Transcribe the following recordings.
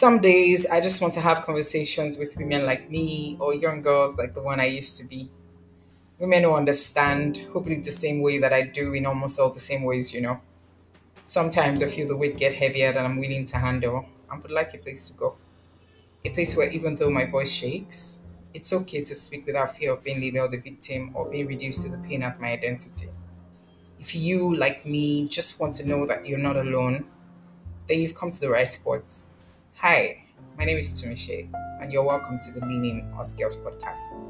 some days I just want to have conversations with women like me or young girls like the one I used to be. Women who understand, hopefully the same way that I do in almost all the same ways, you know. Sometimes I feel the weight get heavier than I'm willing to handle and would like a place to go. A place where even though my voice shakes, it's okay to speak without fear of being labeled a victim or being reduced to the pain as my identity. If you, like me, just want to know that you're not alone, then you've come to the right spot. Hi, my name is Tumishe, and you're welcome to the Leaning Us Girls podcast.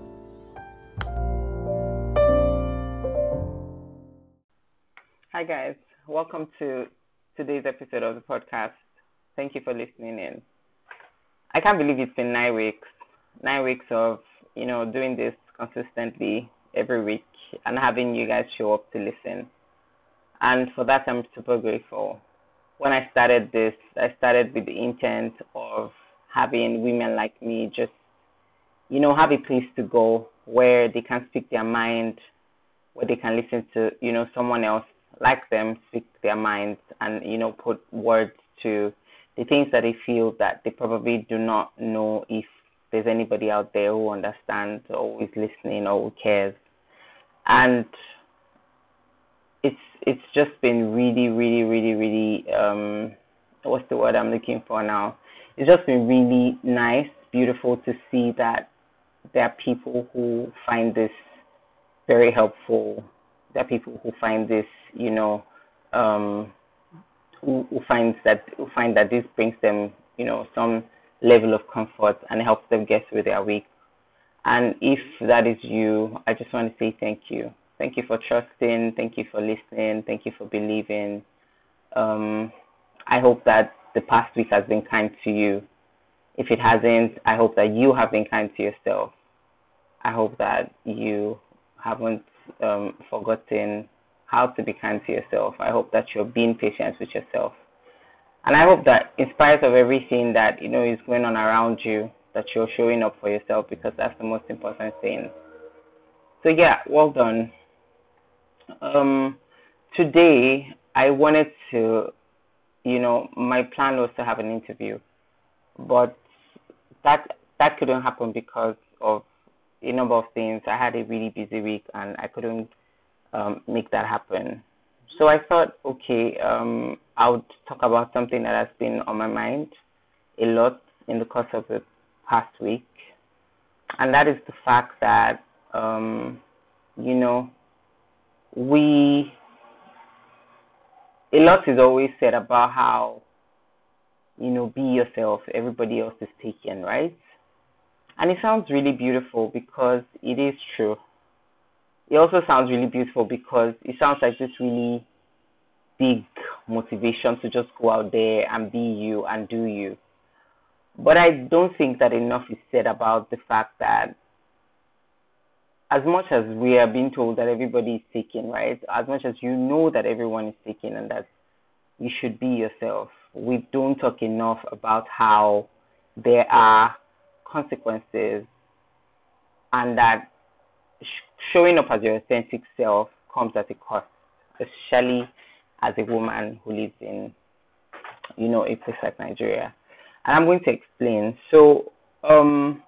Hi, guys. Welcome to today's episode of the podcast. Thank you for listening in. I can't believe it's been nine weeks. Nine weeks of, you know, doing this consistently every week and having you guys show up to listen. And for that, I'm super grateful when I started this, I started with the intent of having women like me just, you know, have a place to go where they can speak their mind, where they can listen to, you know, someone else like them speak their minds and, you know, put words to the things that they feel that they probably do not know if there's anybody out there who understands or is listening or who cares. And it's just been really, really, really, really um what's the word I'm looking for now? It's just been really nice, beautiful to see that there are people who find this very helpful. There are people who find this, you know, um who, who finds that who find that this brings them, you know, some level of comfort and helps them get through their week. And if that is you, I just want to say thank you. Thank you for trusting. Thank you for listening. Thank you for believing. Um, I hope that the past week has been kind to you. If it hasn't, I hope that you have been kind to yourself. I hope that you haven't um, forgotten how to be kind to yourself. I hope that you're being patient with yourself. And I hope that in spite of everything that, you know, is going on around you, that you're showing up for yourself because that's the most important thing. So yeah, well done um, today I wanted to, you know, my plan was to have an interview, but that that couldn't happen because of a number of things. I had a really busy week and I couldn't um, make that happen. So I thought, okay, um, I would talk about something that has been on my mind a lot in the course of the past week, and that is the fact that, um, you know, we a lot is always said about how you know be yourself everybody else is taken right? And it sounds really beautiful because it is true. It also sounds really beautiful because it sounds like this really big motivation to just go out there and be you and do you. But i don't think that enough is said about the fact that as much as we are being told that everybody is taken, right? As much as you know that everyone is taken and that you should be yourself, we don't talk enough about how there are consequences and that showing up as your authentic self comes at a cost, especially as a woman who lives in, you know, a place like Nigeria. And I'm going to explain. So, um,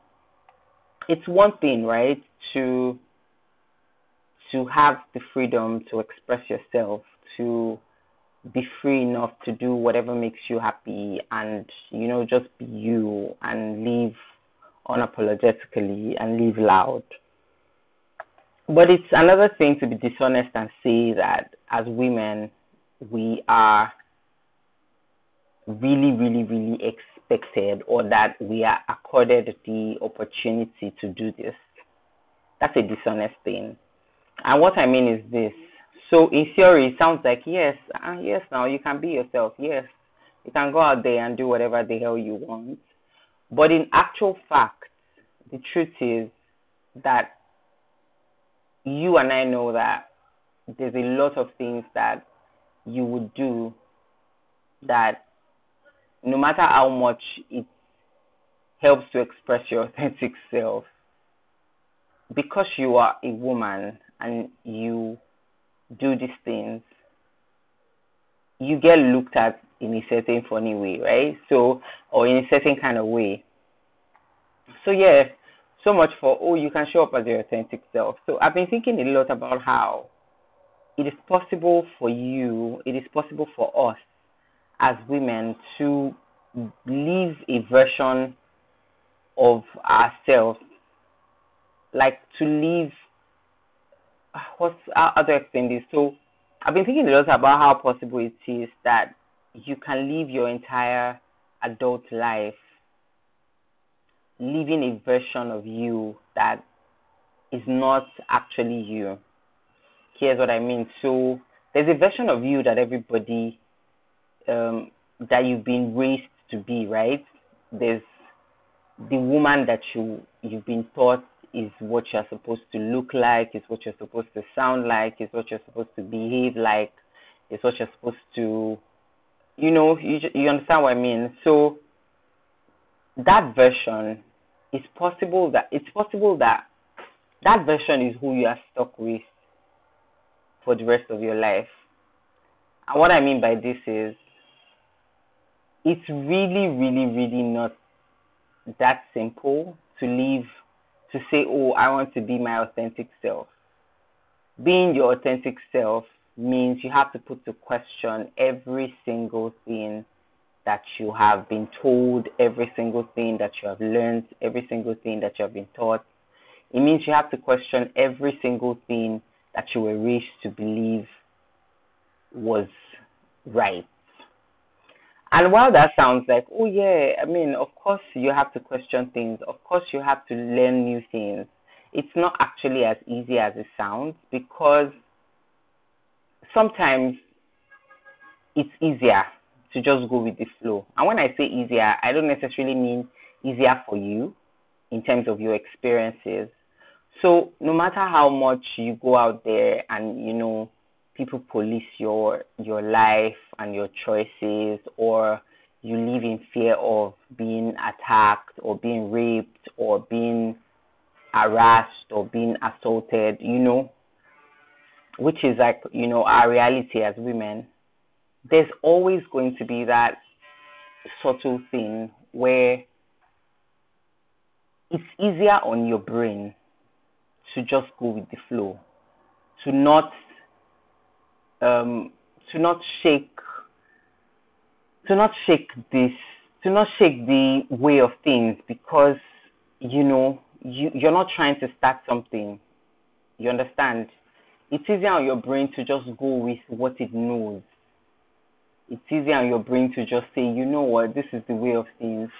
it's one thing, right, to to have the freedom to express yourself, to be free enough to do whatever makes you happy and you know just be you and live unapologetically and live loud. But it's another thing to be dishonest and say that as women we are really, really, really expected or that we are accorded the opportunity to do this. That's a dishonest thing. And what I mean is this. So in theory, it sounds like yes, uh, yes. Now you can be yourself. Yes, you can go out there and do whatever the hell you want. But in actual fact, the truth is that you and I know that there's a lot of things that you would do that no matter how much it helps to express your authentic self, because you are a woman and you do these things, you get looked at in a certain funny way, right? So, or in a certain kind of way. So, yeah, so much for, oh, you can show up as your authentic self. So, I've been thinking a lot about how it is possible for you, it is possible for us as women to live a version of ourselves, like to live. Ah, what's how do I explain this? So, I've been thinking a lot about how possible it is that you can live your entire adult life living a version of you that is not actually you. Here's what I mean. So there's a version of you that everybody um, that you've been raised to be, right? There's the woman that you you've been taught is what you're supposed to look like, is what you're supposed to sound like, is what you're supposed to behave like, is what you're supposed to, you know, you you understand what I mean. So that version is possible that it's possible that that version is who you are stuck with for the rest of your life. And what I mean by this is it's really, really, really not that simple to live to say, oh, I want to be my authentic self. Being your authentic self means you have to put to question every single thing that you have been told, every single thing that you have learned, every single thing that you have been taught. It means you have to question every single thing that you were raised to believe was right. And while that sounds like, oh yeah, I mean, of course you have to question things. Of course you have to learn new things. It's not actually as easy as it sounds because sometimes it's easier to just go with the flow. And when I say easier, I don't necessarily mean easier for you in terms of your experiences. So no matter how much you go out there and you know people police your your life and your choices or you live in fear of being attacked or being raped or being harassed or being assaulted, you know, which is like, you know, our reality as women, there's always going to be that subtle thing where it's easier on your brain to just go with the flow, to not um, to not shake to not shake this to not shake the way of things because you know you you're not trying to start something. You understand? It's easier on your brain to just go with what it knows. It's easier on your brain to just say you know what? This is the way of things.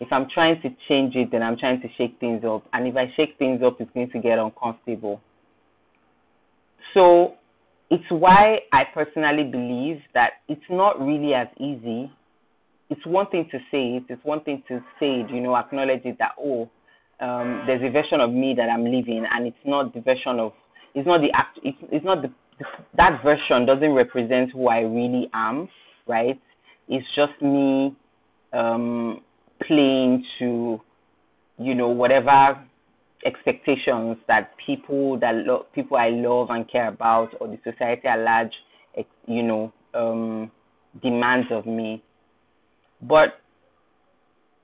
If i'm trying to change it then i'm trying to shake things up. And if i shake things up it's going to get uncomfortable. So it's why I personally believe that it's not really as easy. It's one thing to say it, it's one thing to say it, you know, acknowledge it that, oh, um, there's a version of me that I'm living, and it's not the version of, it's not the act, it's, it's not the, that version doesn't represent who I really am, right? It's just me um, playing to, you know, whatever expectations that people that lo- people I love and care about or the society at large, you know, um, demands of me. But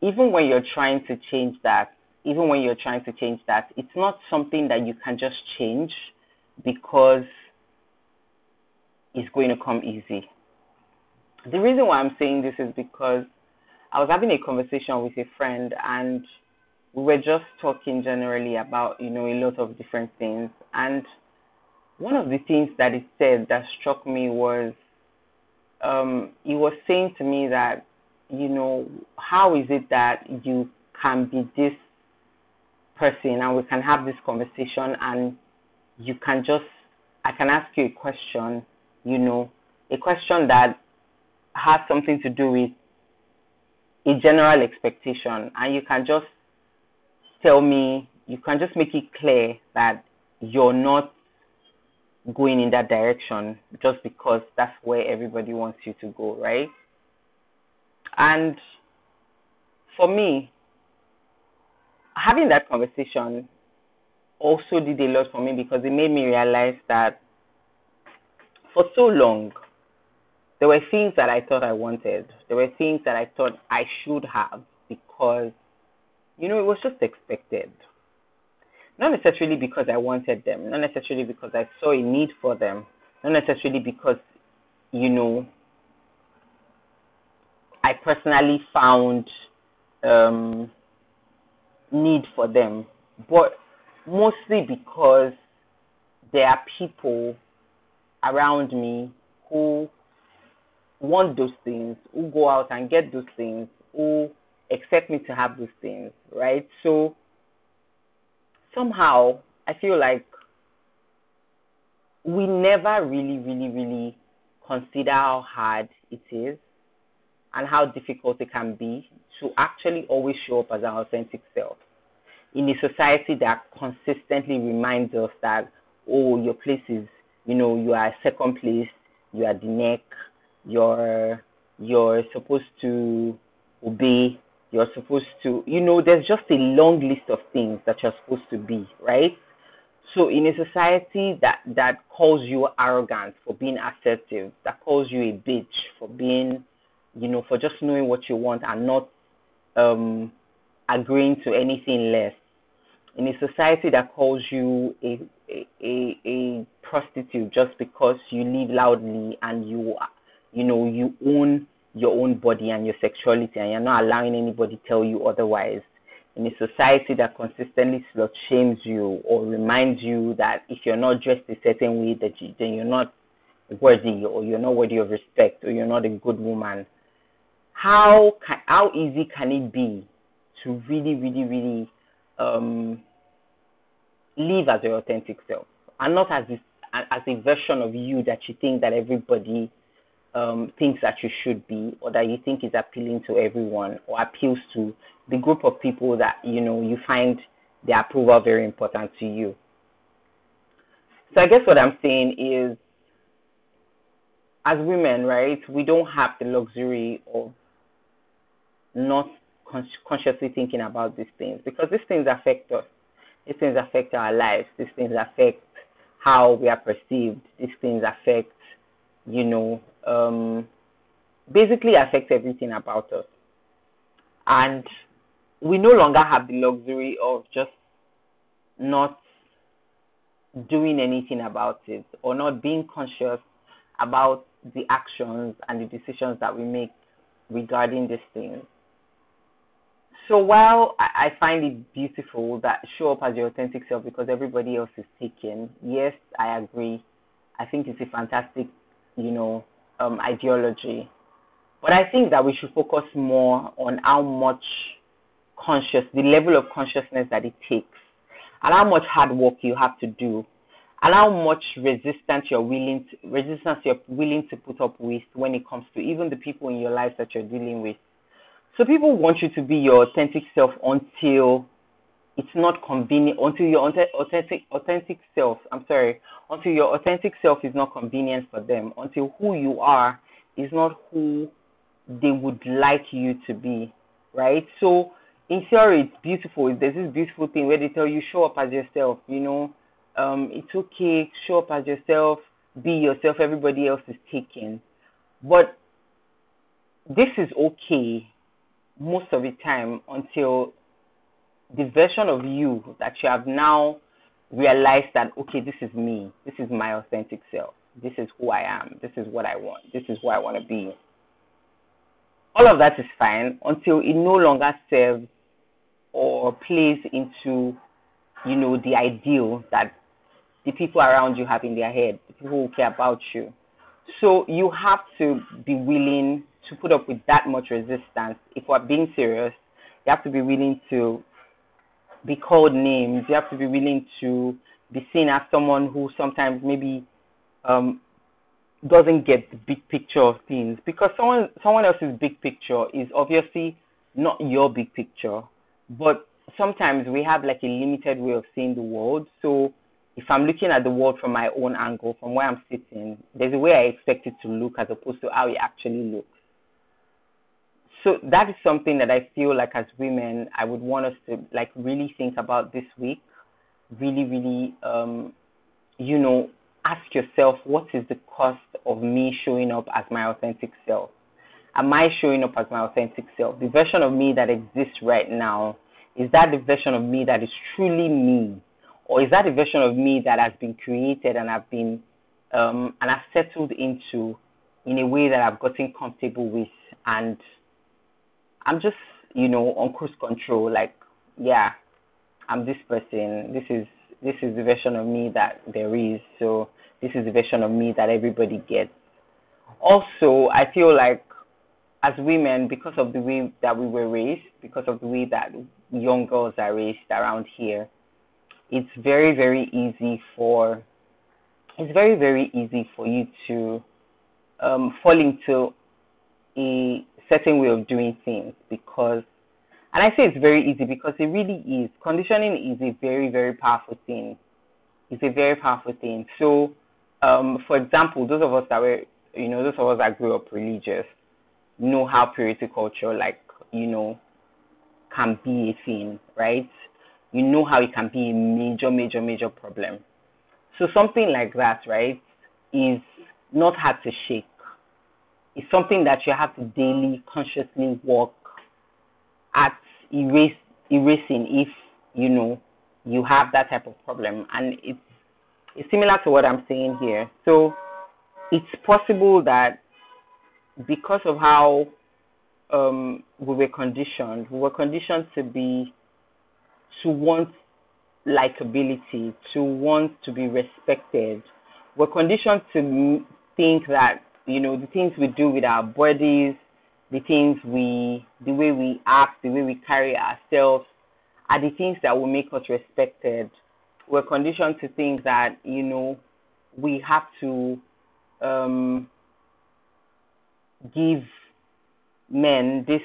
even when you're trying to change that, even when you're trying to change that, it's not something that you can just change because it's going to come easy. The reason why I'm saying this is because I was having a conversation with a friend and we were just talking generally about you know a lot of different things. And one of the things that he said that struck me was um he was saying to me that you know how is it that you can be this person and we can have this conversation and you can just i can ask you a question you know a question that has something to do with a general expectation. And you can just tell me, you can just make it clear that you're not going in that direction just because that's where everybody wants you to go, right? And for me, having that conversation also did a lot for me because it made me realize that for so long, there were things that I thought I wanted. There were things that I thought I should have because, you know, it was just expected. Not necessarily because I wanted them, not necessarily because I saw a need for them, not necessarily because, you know, I personally found um, need for them, but mostly because there are people around me who want those things, who go out and get those things, who expect me to have those things, right? So somehow I feel like we never really, really, really consider how hard it is and how difficult it can be to actually always show up as an authentic self in a society that consistently reminds us that oh your place is you know you are second place you are the neck you're you're supposed to obey you're supposed to you know there's just a long list of things that you're supposed to be right? So in a society that that calls you arrogant for being assertive that calls you a bitch for being you know for just knowing what you want and not um agreeing to anything less in a society that calls you a a, a, a prostitute just because you live loudly and you you know you own your own body and your sexuality and you're not allowing anybody tell you otherwise. In a society that consistently slut shames you or reminds you that if you're not dressed a certain way that you, then you're not worthy or you're not worthy of respect or you're not a good woman how can, how easy can it be to really really really um, live as your authentic self? And not as this, as a version of you that you think that everybody um, thinks that you should be or that you think is appealing to everyone or appeals to the group of people that you know you find their approval very important to you. So I guess what I'm saying is as women, right, we don't have the luxury of not con- consciously thinking about these things because these things affect us. These things affect our lives. These things affect how we are perceived. These things affect, you know, um, basically affects everything about us. And we no longer have the luxury of just not doing anything about it or not being conscious about the actions and the decisions that we make regarding these things. So while I, find it beautiful that show up as your authentic self because everybody else is taken, yes, I agree. I think it's a fantastic, you know, um, ideology. But I think that we should focus more on how much conscious, the level of consciousness that it takes, and how much hard work you have to do, and how much resistance you're willing to, resistance you're willing to put up with when it comes to even the people in your life that you're dealing with. So people want you to be your authentic self until it's not convenient until your authentic authentic self i'm sorry until your authentic self is not convenient for them until who you are is not who they would like you to be right? So in theory it's beautiful. There's this beautiful thing where they tell you show up as yourself you know um it's okay show up as yourself be yourself everybody else is taken. But this is okay most of the time until the version of you that you have now realized that okay this is me. This is my authentic self. This is who i am. This is what i want. This is who i want to be. All of that is fine until it no longer serves or plays into you know the ideal that the people around you have in their head the people who care about you. So you have to be willing to put up with that much resistance. If we're being serious you have to be willing to be called names. You have to be willing to be seen as someone who sometimes maybe um, doesn't get the big picture of things because someone someone else's big picture is obviously not your big picture. But sometimes we have like a limited way of seeing the world. So if I'm looking at the world from my own angle, from where I'm sitting, there's a way I expect it to look as opposed to how it actually looks so that is something that I feel like as women, I would want us to like really think about this week. Really, really, um, you know, ask yourself what is the cost of me showing up as my authentic self? Am I showing up as my authentic self? The version of me that exists right now, is that the version of me that is truly me? Or is that the version of me that has been created and I've been um, and I've settled into in a way that I've gotten comfortable with and I'm just, you know, on cruise control, like, yeah, I'm this person. This is this is the version of me that there is. So this is the version of me that everybody gets. Also, I feel like as women, because of the way that we were raised, because of the way that young girls are raised around here, it's very, very easy for it's very, very easy for you to um, fall into a certain way of doing things because and I say it's very easy because it really is. Conditioning is a very, very powerful thing. It's a very powerful thing. So, um, for example, those of us that were, you know, those of us that grew up religious know how purity culture, like, you know, can be a thing, right? You know how it can be a major, major, major problem. So something like that, right, is not hard to shake. It's something that you have to daily consciously work at erase erasing if you know you have that type of problem and it's it's similar to what I'm saying here. So it's possible that because of how um, we were conditioned, we were conditioned to be to want likability, to want to be respected. We're conditioned to think that you know the things we do with our bodies, the things we, the way we act, the way we carry ourselves, are the things that will make us respected. We're conditioned to think that, you know, we have to um, give men this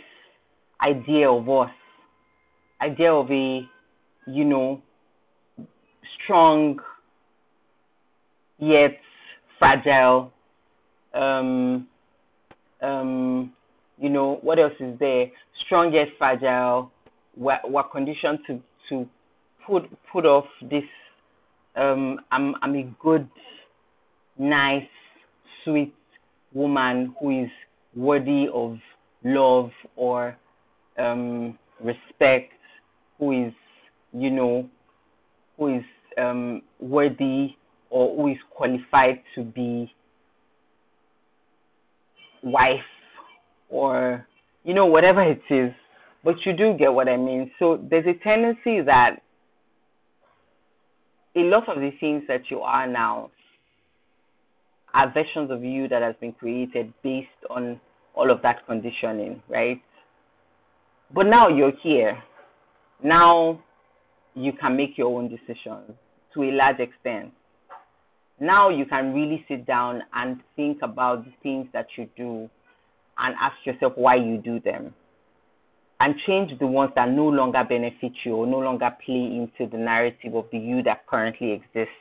idea of us, idea of a, you know, strong yet fragile um, um, you know, what else is there? Strong yet fragile. We're, we're conditioned to to put put off this. Um, I'm I'm a good, nice, sweet woman who is worthy of love or um, respect, who is you know, who is um, worthy or who is qualified to be wife or you know whatever it is but you do get what i mean. So there's a tendency that a lot of the things that you are now are versions of you that has been created based on all of that conditioning right? But now you're here. Now you can make your own decisions to a large extent now you can really sit down and think about the things that you do and ask yourself why you do them and change the ones that no longer benefit you or no longer play into the narrative of the you that currently exists.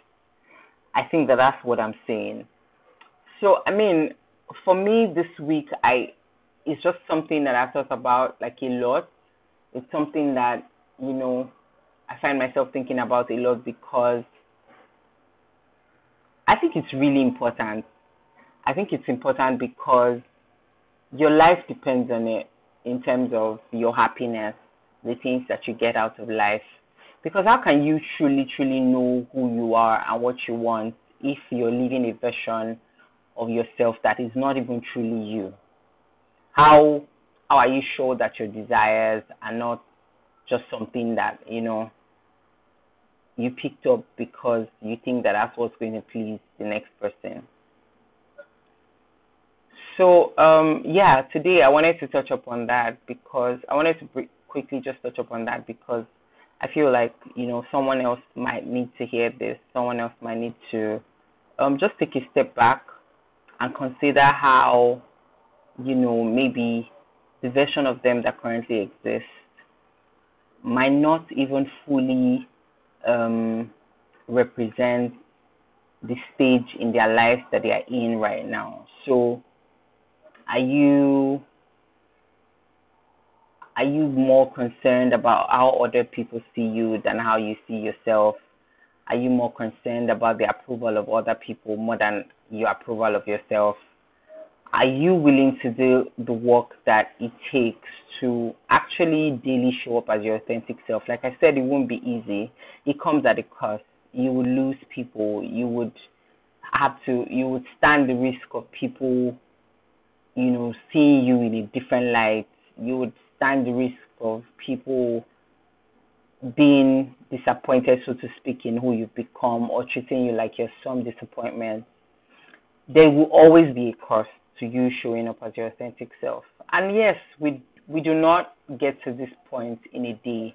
I think that that's what I'm saying. So, I mean, for me this week, I it's just something that I thought about like a lot. It's something that you know I find myself thinking about a lot because I think it's really important. I think it's important because your life depends on it in terms of your happiness, the things that you get out of life. Because how can you truly, truly know who you are and what you want if you're living a version of yourself that is not even truly you? How how are you sure that your desires are not just something that you know you picked up because you think that that's what's going to please the next person? So um, yeah, today I wanted to touch upon that because I wanted to quickly just touch upon that because I feel like you know someone else might need to hear this. Someone else might need to um, just take a step back and consider how you know maybe the version of them that currently exists might not even fully um, represent the stage in their life that they are in right now. So are you are you more concerned about how other people see you than how you see yourself? Are you more concerned about the approval of other people more than your approval of yourself? Are you willing to do the work that it takes to actually daily show up as your authentic self? Like I said, it won't be easy. It comes at a cost. You would lose people. You would have to, you would stand the risk of people, you know, seeing you in a different light. You would stand the risk of people being disappointed, so to speak, in who you've become or treating you like you're some disappointment. There will always be a cost to you showing up as your authentic self. And yes, we we do not get to this point in a day.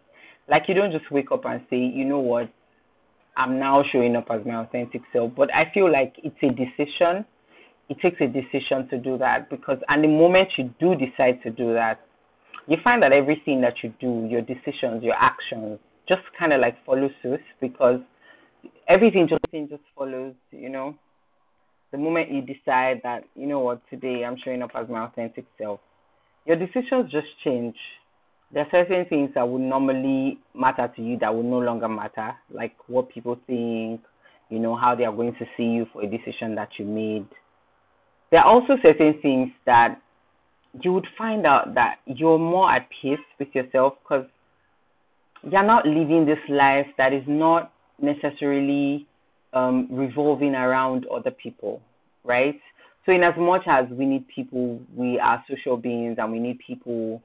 Like you don't just wake up and say, you know what, I'm now showing up as my authentic self. But I feel like it's a decision. It takes a decision to do that because and the moment you do decide to do that, you find that everything that you do, your decisions, your actions, just kind of like follow suit because everything just just follows, you know. The moment you decide that, you know what, today I'm showing up as my authentic self, your decisions just change. There are certain things that would normally matter to you that will no longer matter, like what people think, you know, how they are going to see you for a decision that you made. There are also certain things that you would find out that you're more at peace with yourself because you're not living this life that is not necessarily um, revolving around other people, right? So, in as much as we need people, we are social beings and we need people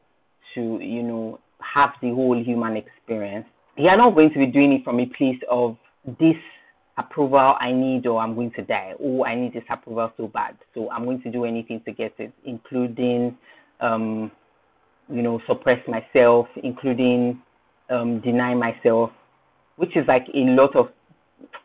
to, you know, have the whole human experience. You're not going to be doing it from a place of this approval I need or I'm going to die. Oh, I need this approval so bad. So I'm going to do anything to get it, including, um, you know, suppress myself, including um, deny myself, which is like a lot of,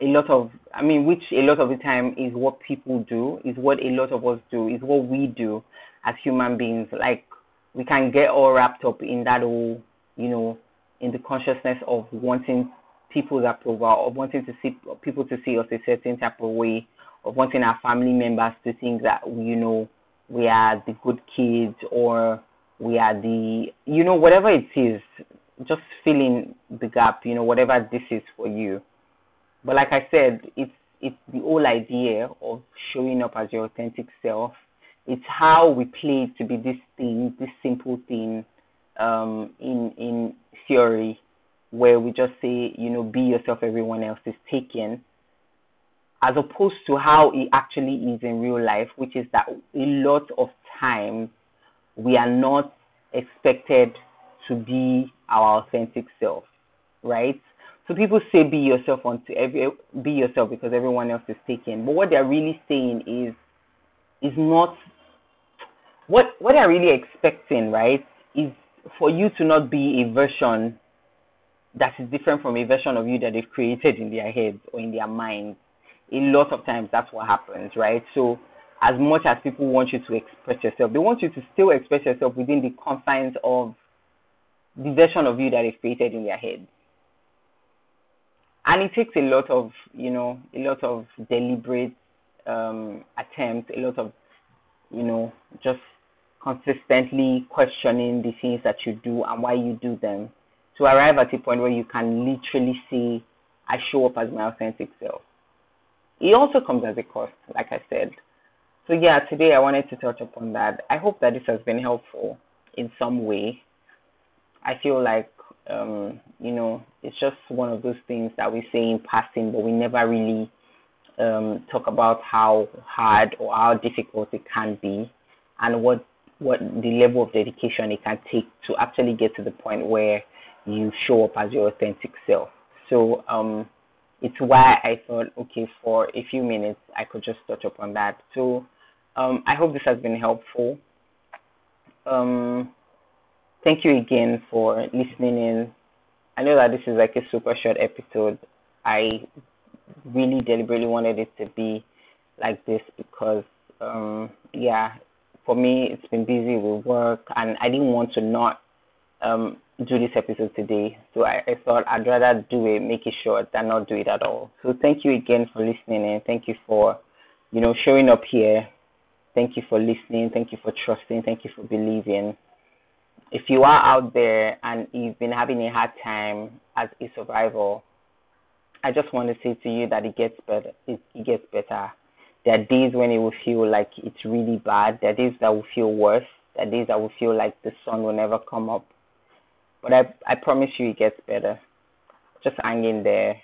a lot of, I mean, which a lot of the time is what people do, is what a lot of us do, is what we do as human beings. Like we can get all wrapped up in that whole, you know, in the consciousness of wanting people's approval or wanting to see people to see us a certain type of way of wanting our family members to think that you know we are the good kids or we are the you know whatever it is just filling the gap you know whatever this is for you but like i said it's it's the whole idea of showing up as your authentic self it's how we play to be this thing this simple thing um in in theory where we just say, you know, be yourself, everyone else is taken, as opposed to how it actually is in real life, which is that a lot of times we are not expected to be our authentic self, right? So people say be yourself unto every be yourself because everyone else is taken. But what they're really saying is is not what what they're really expecting, right? Is for you to not be a version that is different from a version of you that they've created in their heads or in their minds. A lot of times that's what happens, right? So as much as people want you to express yourself, they want you to still express yourself within the confines of the version of you that they've created in their head. And it takes a lot of, you know, a lot of deliberate um, attempts, a lot of, you know, just consistently questioning the things that you do and why you do them to arrive at a point where you can literally say, I show up as my authentic self. It also comes as a cost, like I said. So, yeah, today I wanted to touch upon that. I hope that this has been helpful in some way. I feel like, um, you know, it's just one of those things that we say in passing, but we never really um, talk about how hard or how difficult it can be and what what the level of dedication it can take to actually get to the point where you show up as your authentic self. So um, it's why I thought, okay, for a few minutes, I could just touch upon that. So um, I hope this has been helpful. Um, thank you again for listening in. I know that this is like a super short episode. I really deliberately wanted it to be like this because, um, yeah, for me, it's been busy with work and I didn't want to not um, do this episode today. So I, I thought I'd rather do it, make it short than not do it at all. So thank you again for listening and thank you for, you know, showing up here. Thank you for listening. Thank you for trusting. Thank you for believing. If you are out there and you've been having a hard time as a survivor, I just want to say to you that it gets better. It, it gets better. There are days when it will feel like it's really bad. There are days that will feel worse. There are days that will feel like the sun will never come up. But I I promise you it gets better. Just hang in there.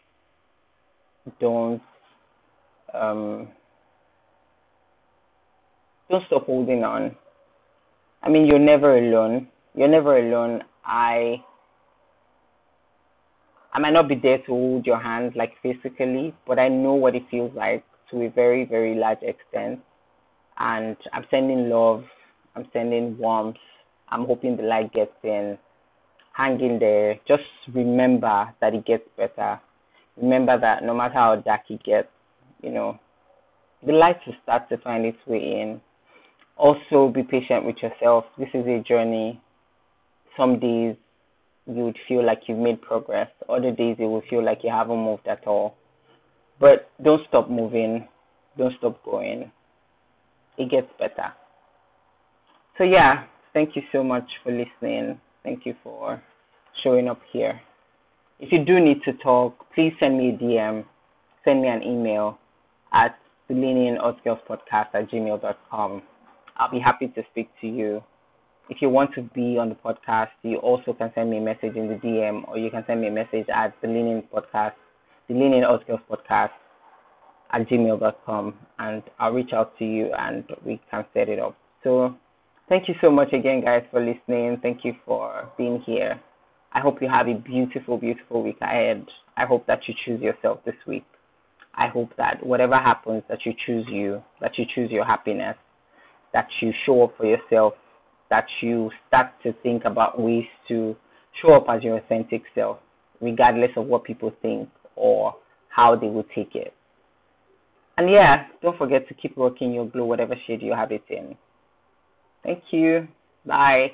Don't um don't stop holding on. I mean you're never alone. You're never alone. I I might not be there to hold your hand like physically, but I know what it feels like to a very, very large extent. And I'm sending love, I'm sending warmth, I'm hoping the light gets in. Hang in there. Just remember that it gets better. Remember that no matter how dark it gets, you know, the light will start to find its way in. Also, be patient with yourself. This is a journey. Some days you would feel like you've made progress. Other days you will feel like you haven't moved at all. But don't stop moving. Don't stop going. It gets better. So yeah, thank you so much for listening. Thank you for showing up here. If you do need to talk, please send me a DM, send me an email at the Podcast at gmail.com. I'll be happy to speak to you if you want to be on the podcast, you also can send me a message in the DM or you can send me a message at the Leaning Podcast, the Leaning Outskills Podcast at gmail.com and I'll reach out to you and we can set it up. So thank you so much again, guys, for listening. Thank you for being here. I hope you have a beautiful, beautiful week ahead. I hope that you choose yourself this week. I hope that whatever happens, that you choose you, that you choose your happiness, that you show up for yourself that you start to think about ways to show up as your authentic self, regardless of what people think or how they will take it. And yeah, don't forget to keep rocking your glow, whatever shade you have it in. Thank you. Bye.